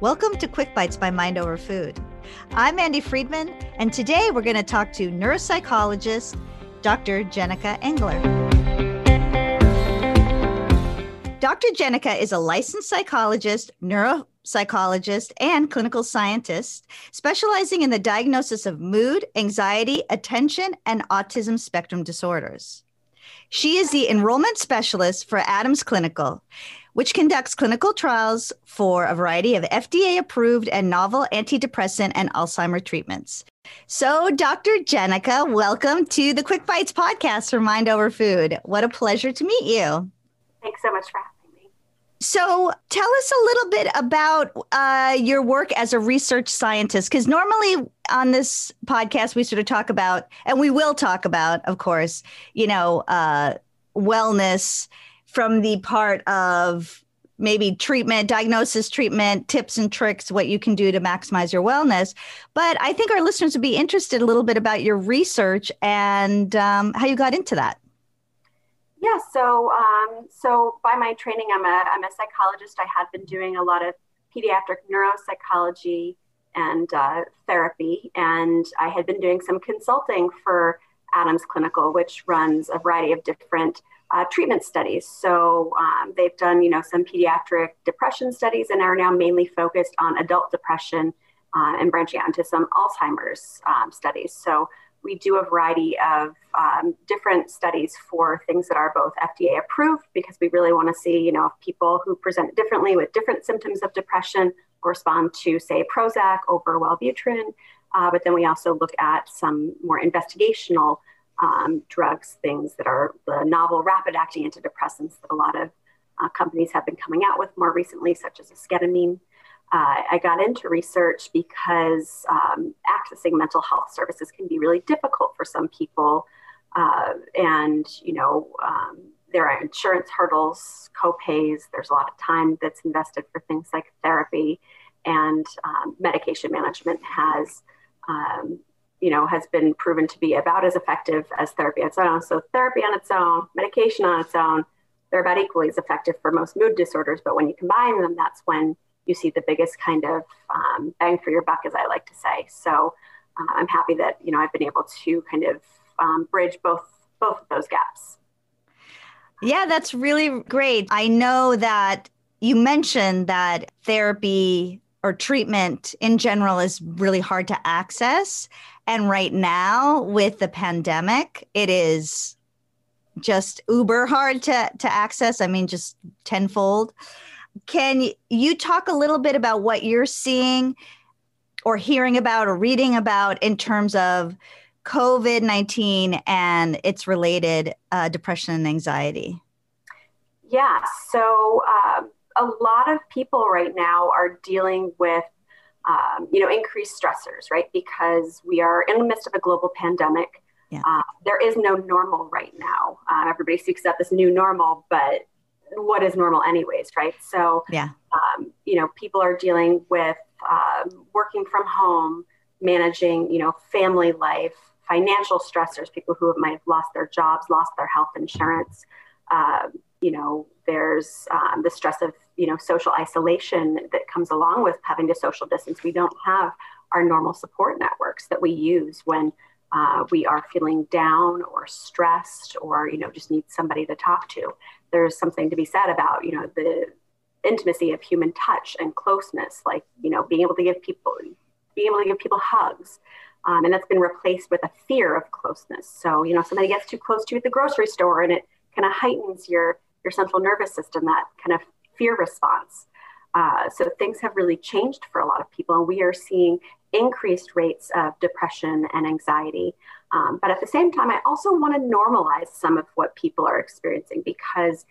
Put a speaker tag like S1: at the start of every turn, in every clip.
S1: Welcome to Quick Bites by Mind Over Food. I'm Andi Friedman, and today we're going to talk to neuropsychologist Dr. Jenicka Engler. Dr. Jenicka is a licensed psychologist, neuropsychologist, and clinical scientist, specializing in the diagnosis of mood, anxiety, attention, and autism spectrum disorders. She is the enrollment specialist for Adams Clinical, which conducts clinical trials for a variety of FDA approved and novel antidepressant and Alzheimer treatments. So, Dr. Jenicka, welcome to the Quick Bites podcast for Mind Over Food. What a pleasure to meet you.
S2: Thanks so much for having me.
S1: So, tell us a little bit about uh, your work as a research scientist, because normally on this podcast, we sort of talk about, and we will talk about, of course, you know, uh, wellness from the part of maybe treatment, diagnosis, treatment, tips and tricks, what you can do to maximize your wellness. But I think our listeners would be interested a little bit about your research and um, how you got into that.
S2: Yeah, so um, so by my training, I'm a I'm a psychologist. I had been doing a lot of pediatric neuropsychology and uh, therapy, and I had been doing some consulting for Adams Clinical, which runs a variety of different uh, treatment studies. So um, they've done, you know, some pediatric depression studies and are now mainly focused on adult depression uh, and branching out into some Alzheimer's um, studies. So we do a variety of um, different studies for things that are both FDA approved because we really want to see, you know, if people who present differently with different symptoms of depression respond to, say, Prozac over Wellbutrin. Uh, but then we also look at some more investigational um, drugs, things that are the novel rapid acting antidepressants that a lot of uh, companies have been coming out with more recently, such as esketamine. Uh, I got into research because um, accessing mental health services can be really difficult for some people. Uh, and, you know, um, there are insurance hurdles, co-pays. There's a lot of time that's invested for things like therapy and um, medication management has um, you know, has been proven to be about as effective as therapy on its own. So therapy on its own, medication on its own, they're about equally as effective for most mood disorders. But when you combine them, that's when you see the biggest kind of um, bang for your buck, as I like to say. So uh, I'm happy that you know I've been able to kind of um, bridge both both of those gaps.
S1: Yeah, that's really great. I know that you mentioned that therapy or treatment in general is really hard to access. And right now, with the pandemic, it is just uber hard to, to access. I mean, just tenfold. Can you talk a little bit about what you're seeing or hearing about or reading about in terms of COVID 19 and its related uh, depression and anxiety?
S2: Yeah. So, uh, a lot of people right now are dealing with um, you know, increased stressors, right? Because we are in the midst of a global pandemic. Yeah. Uh, there is no normal right now. Uh, everybody speaks about this new normal, but what is normal, anyways, right? So, yeah, um, you know, people are dealing with um, working from home, managing, you know, family life, financial stressors, people who might have lost their jobs, lost their health insurance. You know, there's um, the stress of you know social isolation that comes along with having to social distance. We don't have our normal support networks that we use when uh, we are feeling down or stressed or you know just need somebody to talk to. There's something to be said about you know the intimacy of human touch and closeness, like you know being able to give people being able to give people hugs. Um, and that's been replaced with a fear of closeness. So, you know, somebody gets too close to you at the grocery store and it kind of heightens your your central nervous system, that kind of fear response. Uh, so things have really changed for a lot of people, and we are seeing increased rates of depression and anxiety. Um, but at the same time, I also want to normalize some of what people are experiencing because,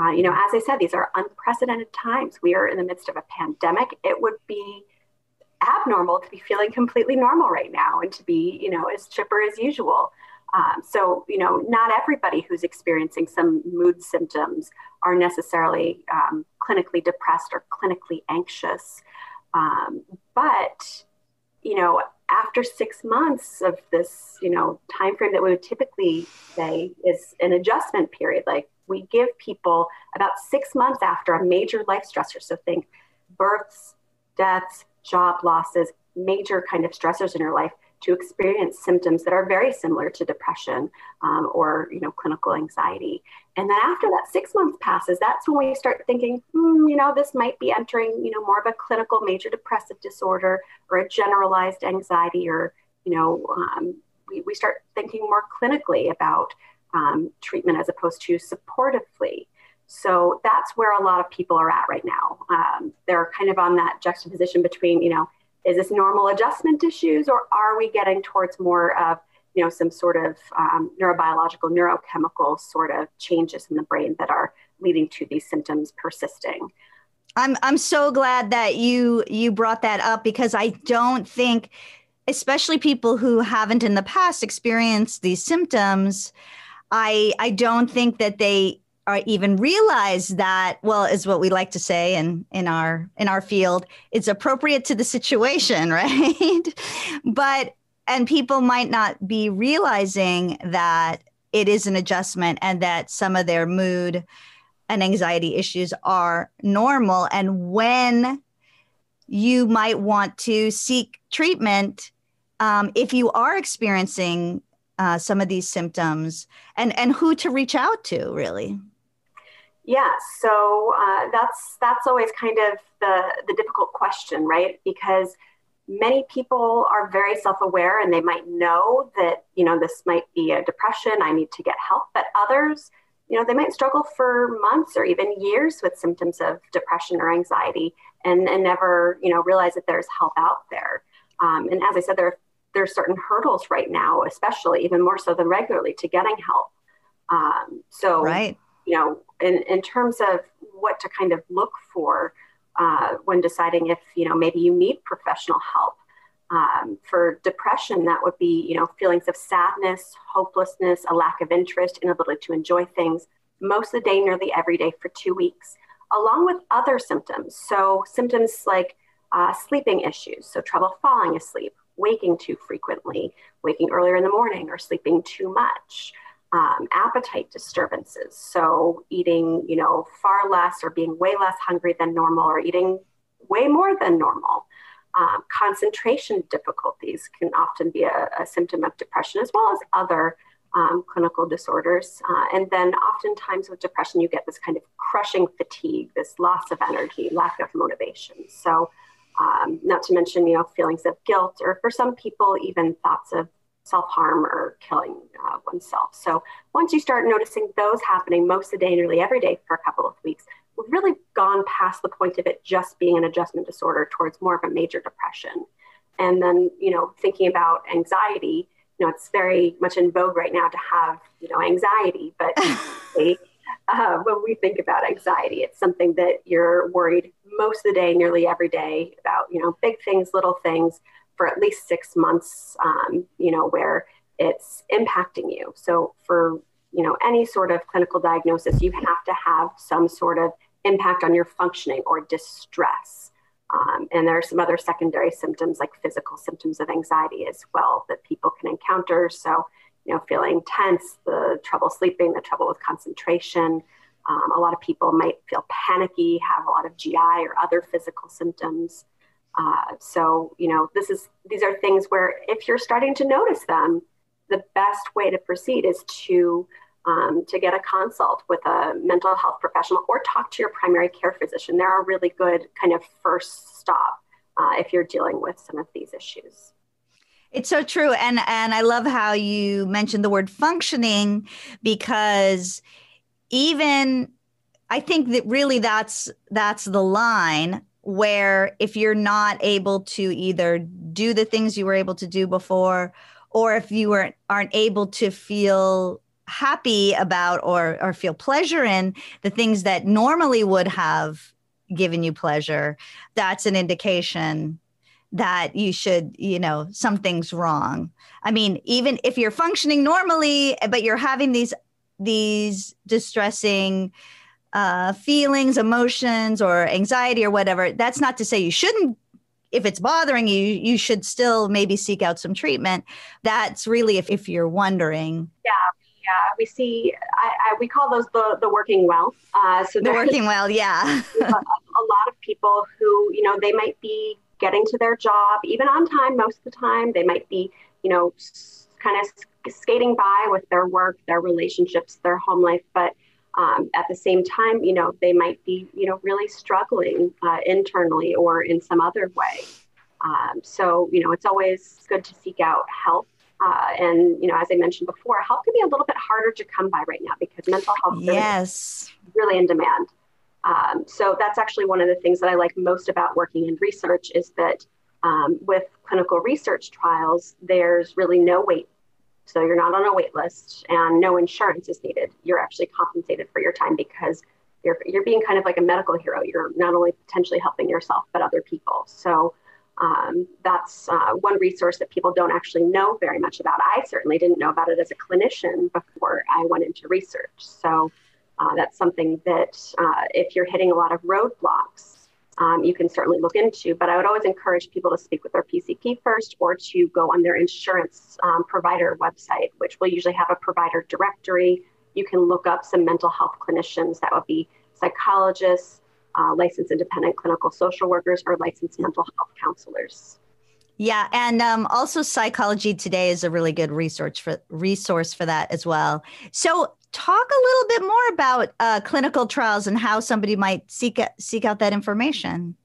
S2: uh, you know, as I said, these are unprecedented times. We are in the midst of a pandemic. It would be abnormal to be feeling completely normal right now and to be, you know, as chipper as usual. Um, so, you know, not everybody who's experiencing some mood symptoms are necessarily um, clinically depressed or clinically anxious. Um, but, you know, after six months of this, you know, time frame that we would typically say is an adjustment period, like we give people about six months after a major life stressor. So think births, deaths, job losses, major kind of stressors in your life to experience symptoms that are very similar to depression um, or you know clinical anxiety. And then after that six months passes that's when we start thinking hmm, you know this might be entering you know more of a clinical major depressive disorder or a generalized anxiety or you know um, we, we start thinking more clinically about um, treatment as opposed to supportively. So that's where a lot of people are at right now. Um, they're kind of on that juxtaposition between you know is this normal adjustment issues or are we getting towards more of you know some sort of um, neurobiological neurochemical sort of changes in the brain that are leading to these symptoms persisting?
S1: I'm i'm so glad that you you brought that up because i don't think especially people who haven't in the past experienced these symptoms i i don't think that they or even realize that well is what we like to say in in our in our field it's appropriate to the situation right? But and people might not be realizing that it is an adjustment and that some of their mood and anxiety issues are normal. And when you might want to seek treatment um, if you are experiencing uh, some of these symptoms and and who to reach out to really
S2: yeah, so uh, that's that's always kind of the the difficult question, right? Because many people are very self-aware and they might know that you know this might be a depression. I need to get help, but others, you know, they might struggle for months or even years with symptoms of depression or anxiety, and and never you know realize that there's help out there. Um, and as I said, there there are certain hurdles right now, especially even more so than regularly, to getting help. Um, so
S1: right
S2: you know, in, in terms of what to kind of look for uh, when deciding if, you know, maybe you need professional help. Um, for depression, that would be, you know, feelings of sadness, hopelessness, a lack of interest, inability to enjoy things most of the day, nearly every day for two weeks, along with other symptoms. So, symptoms like uh, sleeping issues, so trouble falling asleep, waking too frequently, waking earlier in the morning, or sleeping too much um, appetite disturbances. So eating, you know, far less or being way less hungry than normal or eating way more than normal. Um, concentration difficulties can often be a, a, symptom of depression as well as other um, clinical disorders. Uh, and then oftentimes with depression, you get this kind of crushing fatigue, this loss of energy, lack of motivation. So um, not to mention, you know, feelings of guilt, or for some people, even thoughts of self harm or killing uh, oneself. So once you start noticing those happening most of the day, nearly every day for a couple of weeks, we've really gone past the point of it just being an adjustment disorder towards more of a major depression. And then, you know, thinking about anxiety, you know, it's very much in vogue right now to have, you know, anxiety, but uh, when we think about anxiety, it's something that you're worried most of the day, nearly every day about, you know, big things, little things for at least six months, um, you know, where it's impacting you. So for, you know, any sort of clinical diagnosis, you have to have some sort of impact on your functioning or distress. Um, and there are some other secondary symptoms like physical symptoms of anxiety as well that people can encounter. So, you know, feeling tense, the trouble sleeping, the trouble with concentration. Um, a lot of people might feel panicky, have a lot of GI or other physical symptoms. Uh, so, you know, this is these are things where if you're starting to notice them, the best way to proceed is to um, to get a consult with a mental health professional or talk to your primary care physician. They're a really good kind of first stop uh, if you're dealing with some of these issues.
S1: It's so true, and and I love how you mentioned the word functioning because even I think that really that's that's the line where if you're not able to either do the things you were able to do before or if you weren't aren't able to feel happy about or or feel pleasure in the things that normally would have given you pleasure that's an indication that you should you know something's wrong. I mean even if you're functioning normally but you're having these these distressing uh, feelings, emotions, or anxiety or whatever, that's not to say you shouldn't. If it's bothering you, you should still maybe seek out some treatment. That's really if, if you're wondering.
S2: Yeah. Yeah, we see. I, I, we call those the the working well.
S1: Uh, so the working well, yeah.
S2: a, a lot of people who you know they might be getting to their job even on time most of the time. They might be you know kind of skating by with their work, their relationships, their home life, but um, at the same time, you know, they might be, you know, really struggling uh, internally or in some other way. Um, so, you know, it's always good to seek out help. Uh, and, you know, as I mentioned before, help can be a little bit harder to come by right now because mental health
S1: yes.
S2: is really in demand. Um, so that's actually one of the things that I like most about working in research is that um, with clinical research trials, there's really no wait so you're not on a wait list and no insurance is needed. You're actually compensated for your time because you're, you're being kind of like a medical hero. You're not only potentially helping yourself, but other people. So um, that's uh, one resource that people don't actually know very much about. I certainly didn't know about it as a clinician before I went into research. So uh, that's something that uh, if you're hitting a lot of roadblocks, um, you can certainly look into. But I would always encourage people to speak with their PCP first or to go on their insurance um, provider website, which will usually have a provider directory. You can look up some mental health clinicians that would be psychologists, uh, licensed independent clinical social workers, or licensed mental health counselors.
S1: Yeah, and um, also Psychology Today is a really good resource for resource for that as well. So, talk a little bit more about uh, clinical trials and how somebody might seek seek out that information.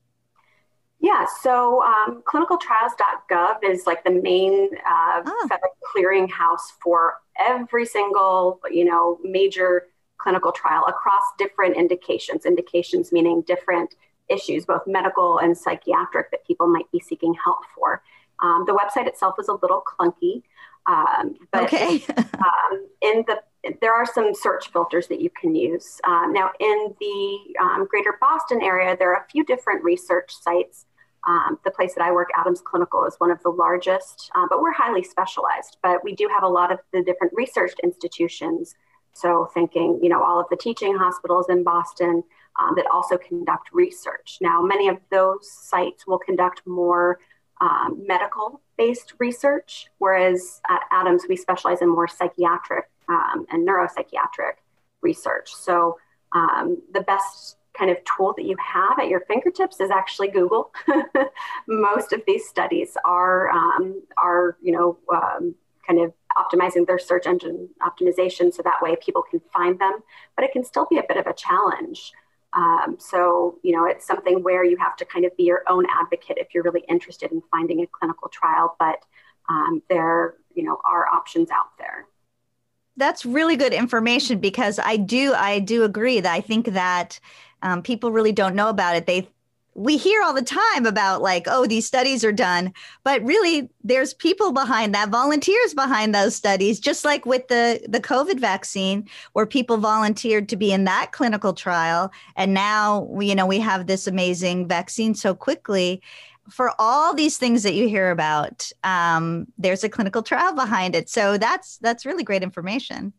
S2: Yeah, so um, clinicaltrials.gov is like the main uh, oh. federal clearinghouse for every single you know major clinical trial across different indications. Indications meaning different issues, both medical and psychiatric, that people might be seeking help for. Um, the website itself is a little clunky, um, but
S1: okay.
S2: um, in the there are some search filters that you can use. Um, now, in the um, greater Boston area, there are a few different research sites. Um, the place that I work, Adams Clinical, is one of the largest, uh, but we're highly specialized. But we do have a lot of the different research institutions. So, thinking, you know, all of the teaching hospitals in Boston um, that also conduct research. Now, many of those sites will conduct more um, medical based research, whereas at Adams, we specialize in more psychiatric um, and neuropsychiatric research. So, um, the best kind of tool that you have at your fingertips is actually Google. Most of these studies are um, are you know um, kind of optimizing their search engine optimization so that way people can find them, but it can still be a bit of a challenge. Um, so, you know, it's something where you have to kind of be your own advocate if you're really interested in finding a clinical trial, but um, there, you know, are options out there.
S1: That's really good information because I do, I do agree that I think that um, people really don't know about it. They we hear all the time about like oh these studies are done but really there's people behind that volunteers behind those studies just like with the the covid vaccine where people volunteered to be in that clinical trial and now you know we have this amazing vaccine so quickly for all these things that you hear about um, there's a clinical trial behind it so that's that's really great information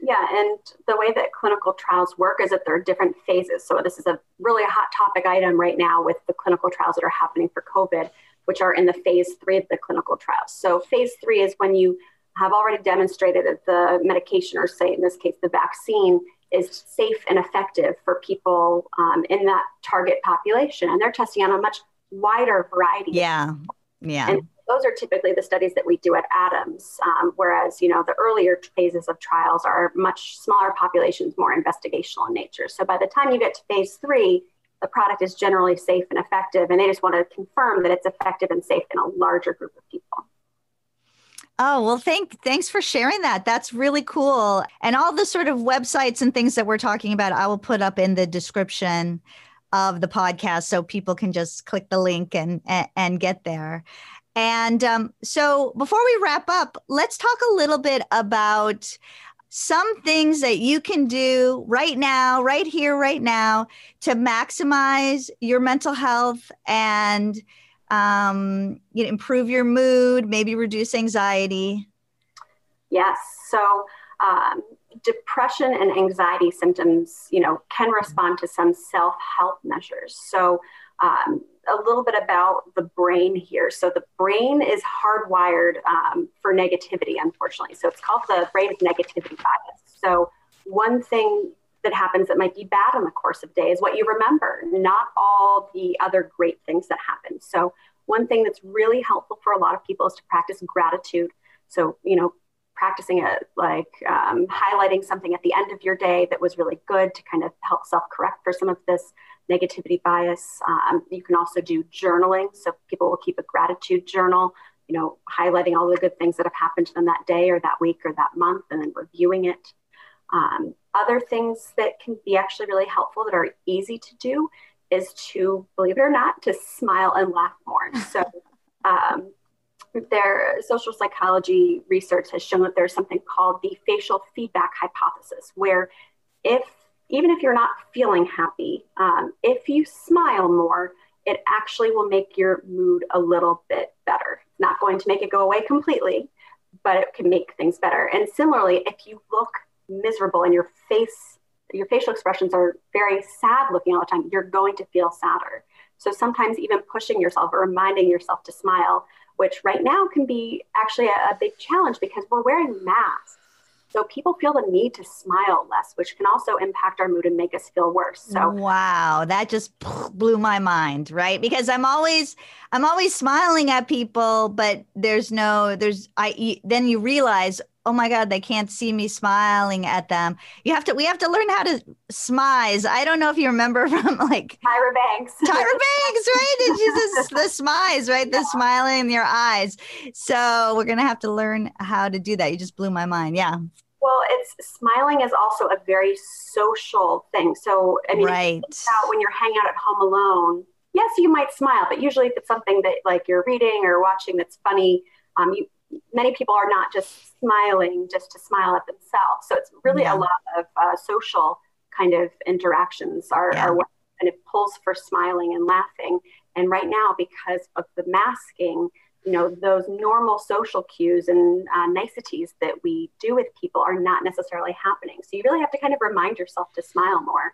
S2: yeah, and the way that clinical trials work is that there are different phases. So this is a really hot topic item right now with the clinical trials that are happening for COVID, which are in the phase three of the clinical trials. So phase three is when you have already demonstrated that the medication, or say in this case, the vaccine, is safe and effective for people um, in that target population. And they're testing on a much wider variety.
S1: Yeah. Yeah.
S2: And those are typically the studies that we do at Adams, um, whereas you know the earlier phases of trials are much smaller populations, more investigational in nature. So by the time you get to phase three, the product is generally safe and effective, and they just want to confirm that it's effective and safe in a larger group of people.
S1: Oh, well, thank thanks for sharing that. That's really cool. And all the sort of websites and things that we're talking about, I will put up in the description of the podcast so people can just click the link and and, get there. And um, so before we wrap up, let's talk a little bit about some things that you can do right now, right here, right now, to maximize your mental health and um, you know, improve your mood, maybe reduce anxiety.
S2: Yes. So um, depression and anxiety symptoms, you know, can respond to some self-help measures. So um, a little bit about the brain here. So the brain is hardwired um, for negativity, unfortunately. So it's called the brain of negativity bias. So one thing that happens that might be bad in the course of day is what you remember, not all the other great things that happen. So one thing that's really helpful for a lot of people is to practice gratitude. So, you know, practicing it like um, highlighting something at the end of your day that was really good to kind of help self correct for some of this negativity bias. Um, you can also do journaling. So people will keep a gratitude journal, you know, highlighting all the good things that have happened to them that day or that week or that month and then reviewing it. Um, other things that can be actually really helpful that are easy to do is to, believe it or not, to smile and laugh more. So, um, their social psychology research has shown that there's something called the facial feedback hypothesis, where if even if you're not feeling happy, um, if you smile more, it actually will make your mood a little bit better. Not going to make it go away completely, but it can make things better. And similarly, if you look miserable and your face, your facial expressions are very sad looking all the time, you're going to feel sadder. So sometimes even pushing yourself or reminding yourself to smile, which right now can be actually a, a big challenge because we're wearing masks. So people feel the need to smile less, which can also impact our mood and make us feel worse. So
S1: wow, that just blew my mind, right? Because I'm always I'm always smiling at people, but there's no there's I then you realize oh my god they can't see me smiling at them. You have to we have to learn how to smize. I don't know if you remember from like
S2: tyra banks.
S1: Tyra banks right? And she's the, the smize right? The smiling in your eyes. So we're gonna have to learn how to do that. You just blew my mind. Yeah.
S2: Well it's smiling is also a very social thing. So i mean
S1: right.
S2: when you're hanging out at home alone yes you might smile but usually if it's something that like you're reading or watching that's funny um, you many people are not just smiling just to smile at themselves. So it's really yeah. a lot of uh, social kind of interactions are, yeah. are what kind of pulls for smiling and laughing. And right now, because of the masking, you know, those normal social cues and uh, niceties that we do with people are not necessarily happening. So you really have to kind of remind yourself to smile more.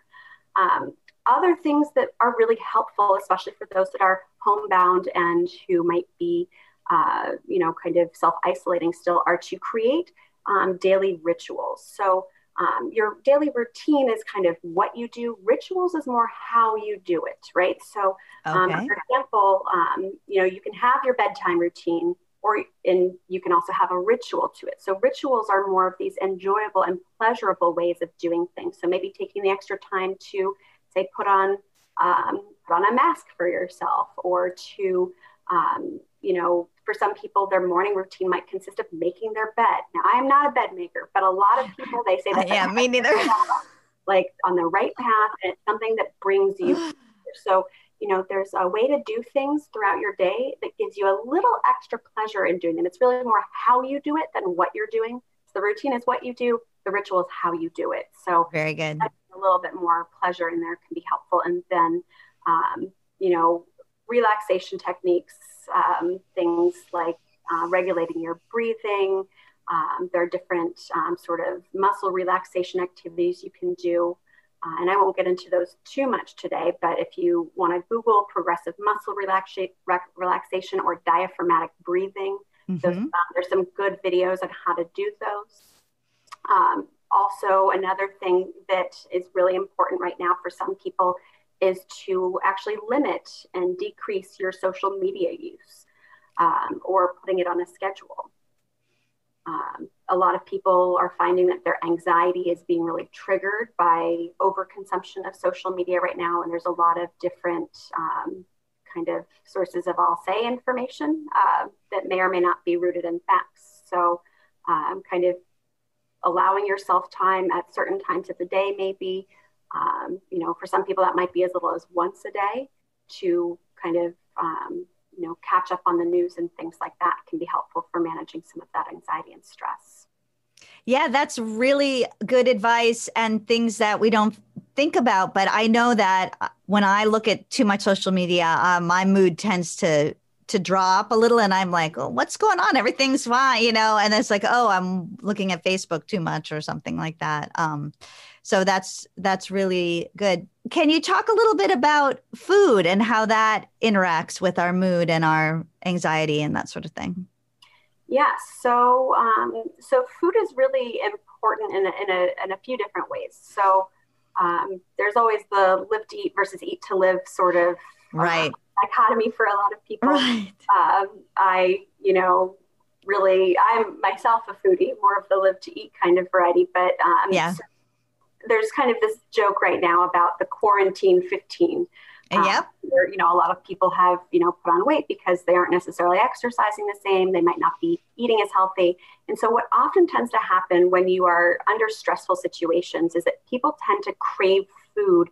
S2: Um, other things that are really helpful, especially for those that are homebound and who might be uh, you know, kind of self isolating still are to create um, daily rituals. So um, your daily routine is kind of what you do. Rituals is more how you do it, right? So, um, okay. for example, um, you know, you can have your bedtime routine, or and you can also have a ritual to it. So, rituals are more of these enjoyable and pleasurable ways of doing things. So, maybe taking the extra time to say put on um, put on a mask for yourself, or to um, you know, for some people, their morning routine might consist of making their bed. Now, I am not a bed maker, but a lot of people they say that.
S1: yeah, me neither.
S2: like on the right path, and it's something that brings you. so, you know, there's a way to do things throughout your day that gives you a little extra pleasure in doing them. It's really more how you do it than what you're doing. So the routine is what you do. The ritual is how you do it. So
S1: very good.
S2: A little bit more pleasure in there can be helpful, and then, um, you know, relaxation techniques um, things like uh, regulating your breathing. Um, there are different um, sort of muscle relaxation activities you can do. Uh, and I won't get into those too much today, but if you want to Google progressive muscle relaxa- relaxation or diaphragmatic breathing, mm-hmm. those, um, there's some good videos on how to do those. Um, also, another thing that is really important right now for some people is to actually limit and decrease your social media use um, or putting it on a schedule. Um, a lot of people are finding that their anxiety is being really triggered by overconsumption of social media right now, and there's a lot of different um, kind of sources of all say information uh, that may or may not be rooted in facts. So, um, kind of allowing yourself time at certain times of the day, maybe um, you know, for some people that might be as little as once a day to kind of, um, you know, catch up on the news and things like that can be helpful for managing some of that anxiety and stress.
S1: Yeah, that's really good advice and things that we don't think about. But I know that uh, when I look at too much social media, uh, my mood tends to to drop a little and i'm like oh, what's going on everything's fine you know and it's like oh i'm looking at facebook too much or something like that um, so that's that's really good can you talk a little bit about food and how that interacts with our mood and our anxiety and that sort of thing?
S2: Yeah, so um, so food is really important in a, in a, in a few different ways. So um, there's always the live to eat versus eat to live sort of
S1: uh, right
S2: dichotomy for a lot of people.
S1: Right.
S2: Um, I, you know, really, I'm myself a foodie, more of the live to eat kind of variety, but um,
S1: yeah.
S2: So there's kind of this joke right now about the quarantine 15
S1: um, yep.
S2: Where, you know, a lot of people have, you know, put on weight because they aren't necessarily exercising the same. They might not be eating as healthy. And so, what often tends to happen when you are under stressful situations is that people tend to crave food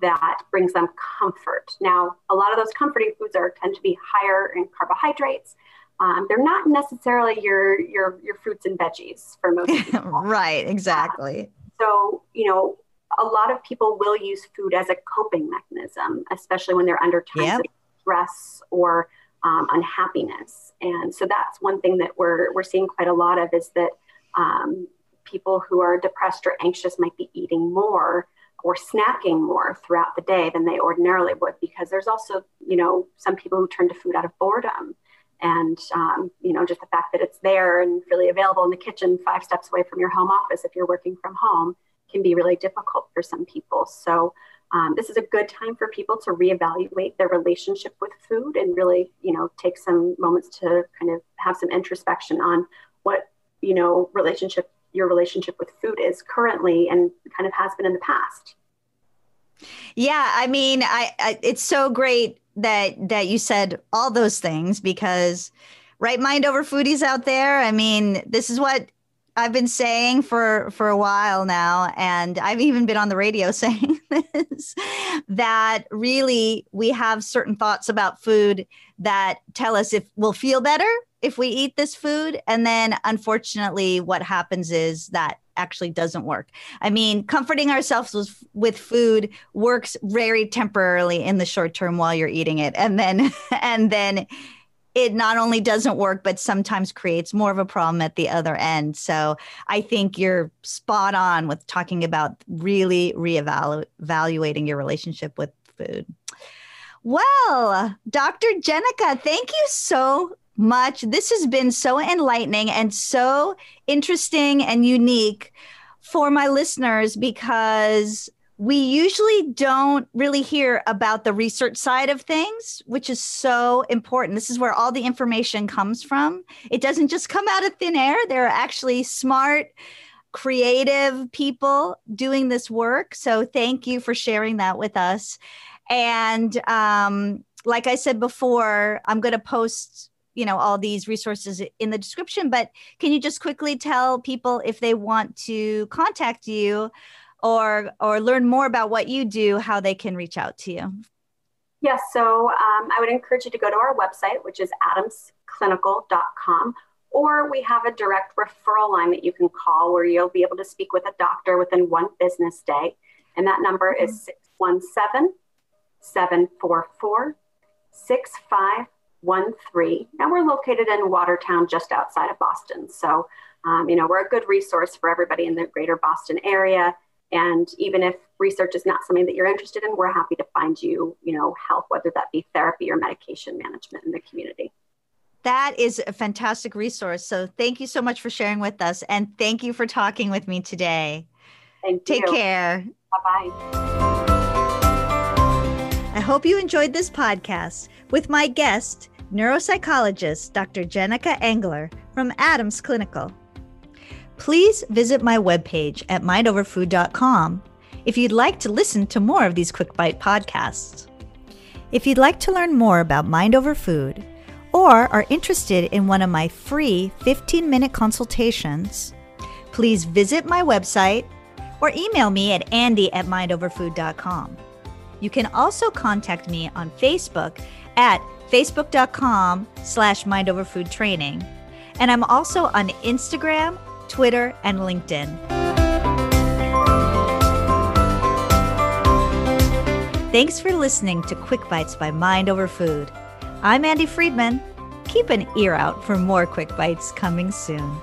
S2: that brings them comfort. Now, a lot of those comforting foods are tend to be higher in carbohydrates. Um, they're not necessarily your your your fruits and veggies for most people.
S1: right, exactly.
S2: So, you know, a lot of people will use food as a coping mechanism, especially when they're under times yep. of stress or um, unhappiness. And so that's one thing that we're we're seeing quite a lot of is that um, people who are depressed or anxious might be eating more or snacking more throughout the day than they ordinarily would because there's also you know some people who turn to food out of boredom and um, you know just the fact that it's there and really available in the kitchen five steps away from your home office if you're working from home can be really difficult for some people. So um, this is a good time for people to reevaluate their relationship with food and really, you know, take some moments to kind of have some introspection on what, you know, relationship your relationship with food is currently and kind of has been in the past.
S1: Yeah, I mean, I, I it's so great that that you said all those things because right mind over foodies out there. I mean, this is what I've been saying for for a while now, and I've even been on the radio saying this that really we have certain thoughts about food that tell us if we'll feel better if we eat this food, and then unfortunately, what happens is that actually doesn't work. I mean, comforting ourselves with, with food works very temporarily in the short term while you're eating it, and then and then it not only doesn't work, but sometimes creates more of a problem at the other end. So I think you're spot on with talking about really reevaluating your relationship with food. Well, Dr. Jenicka, thank you so much. This has been so enlightening and so interesting and unique for my listeners because we usually don't really hear about the research side of things, which is so important. This is where all the information comes from. It doesn't just come out of thin air. There are actually smart, creative people doing this work. So thank you for sharing that with us. And um, like I said before, I'm going to post you know all these resources in the description but can you just quickly tell people if they want to contact you or or learn more about what you do, how they can reach out to you?
S2: Yes, so um, I would encourage you to go to our website, which is adamsclinical.com, or we have a direct referral line that you can call where you'll be able to speak with a doctor within one business day. And that number is mm-hmm. 617 744 6513. Now we're located in Watertown, just outside of Boston. So, um, you know, we're a good resource for everybody in the greater Boston area. And even if research is not something that you're interested in, we're happy to find you, you know, help, whether that be therapy or medication management in the community.
S1: That is a fantastic resource. So thank you so much for sharing with us. And thank you for talking with me today.
S2: Thank
S1: Take
S2: you.
S1: care.
S2: Bye bye.
S1: I hope you enjoyed this podcast with my guest, neuropsychologist Dr. Jenicka Engler from Adams Clinical please visit my webpage at mindoverfood.com if you'd like to listen to more of these Quick Bite podcasts. If you'd like to learn more about Mind Over Food or are interested in one of my free 15 minute consultations, please visit my website or email me at andi at mindoverfood.com. You can also contact me on Facebook at facebook.com slash mindoverfoodtraining. And I'm also on Instagram Twitter, and LinkedIn. Thanks for listening to Quick Bites by Mind Over Food. I'm Andi Friedman. Keep an ear out for more Quick Bites coming soon.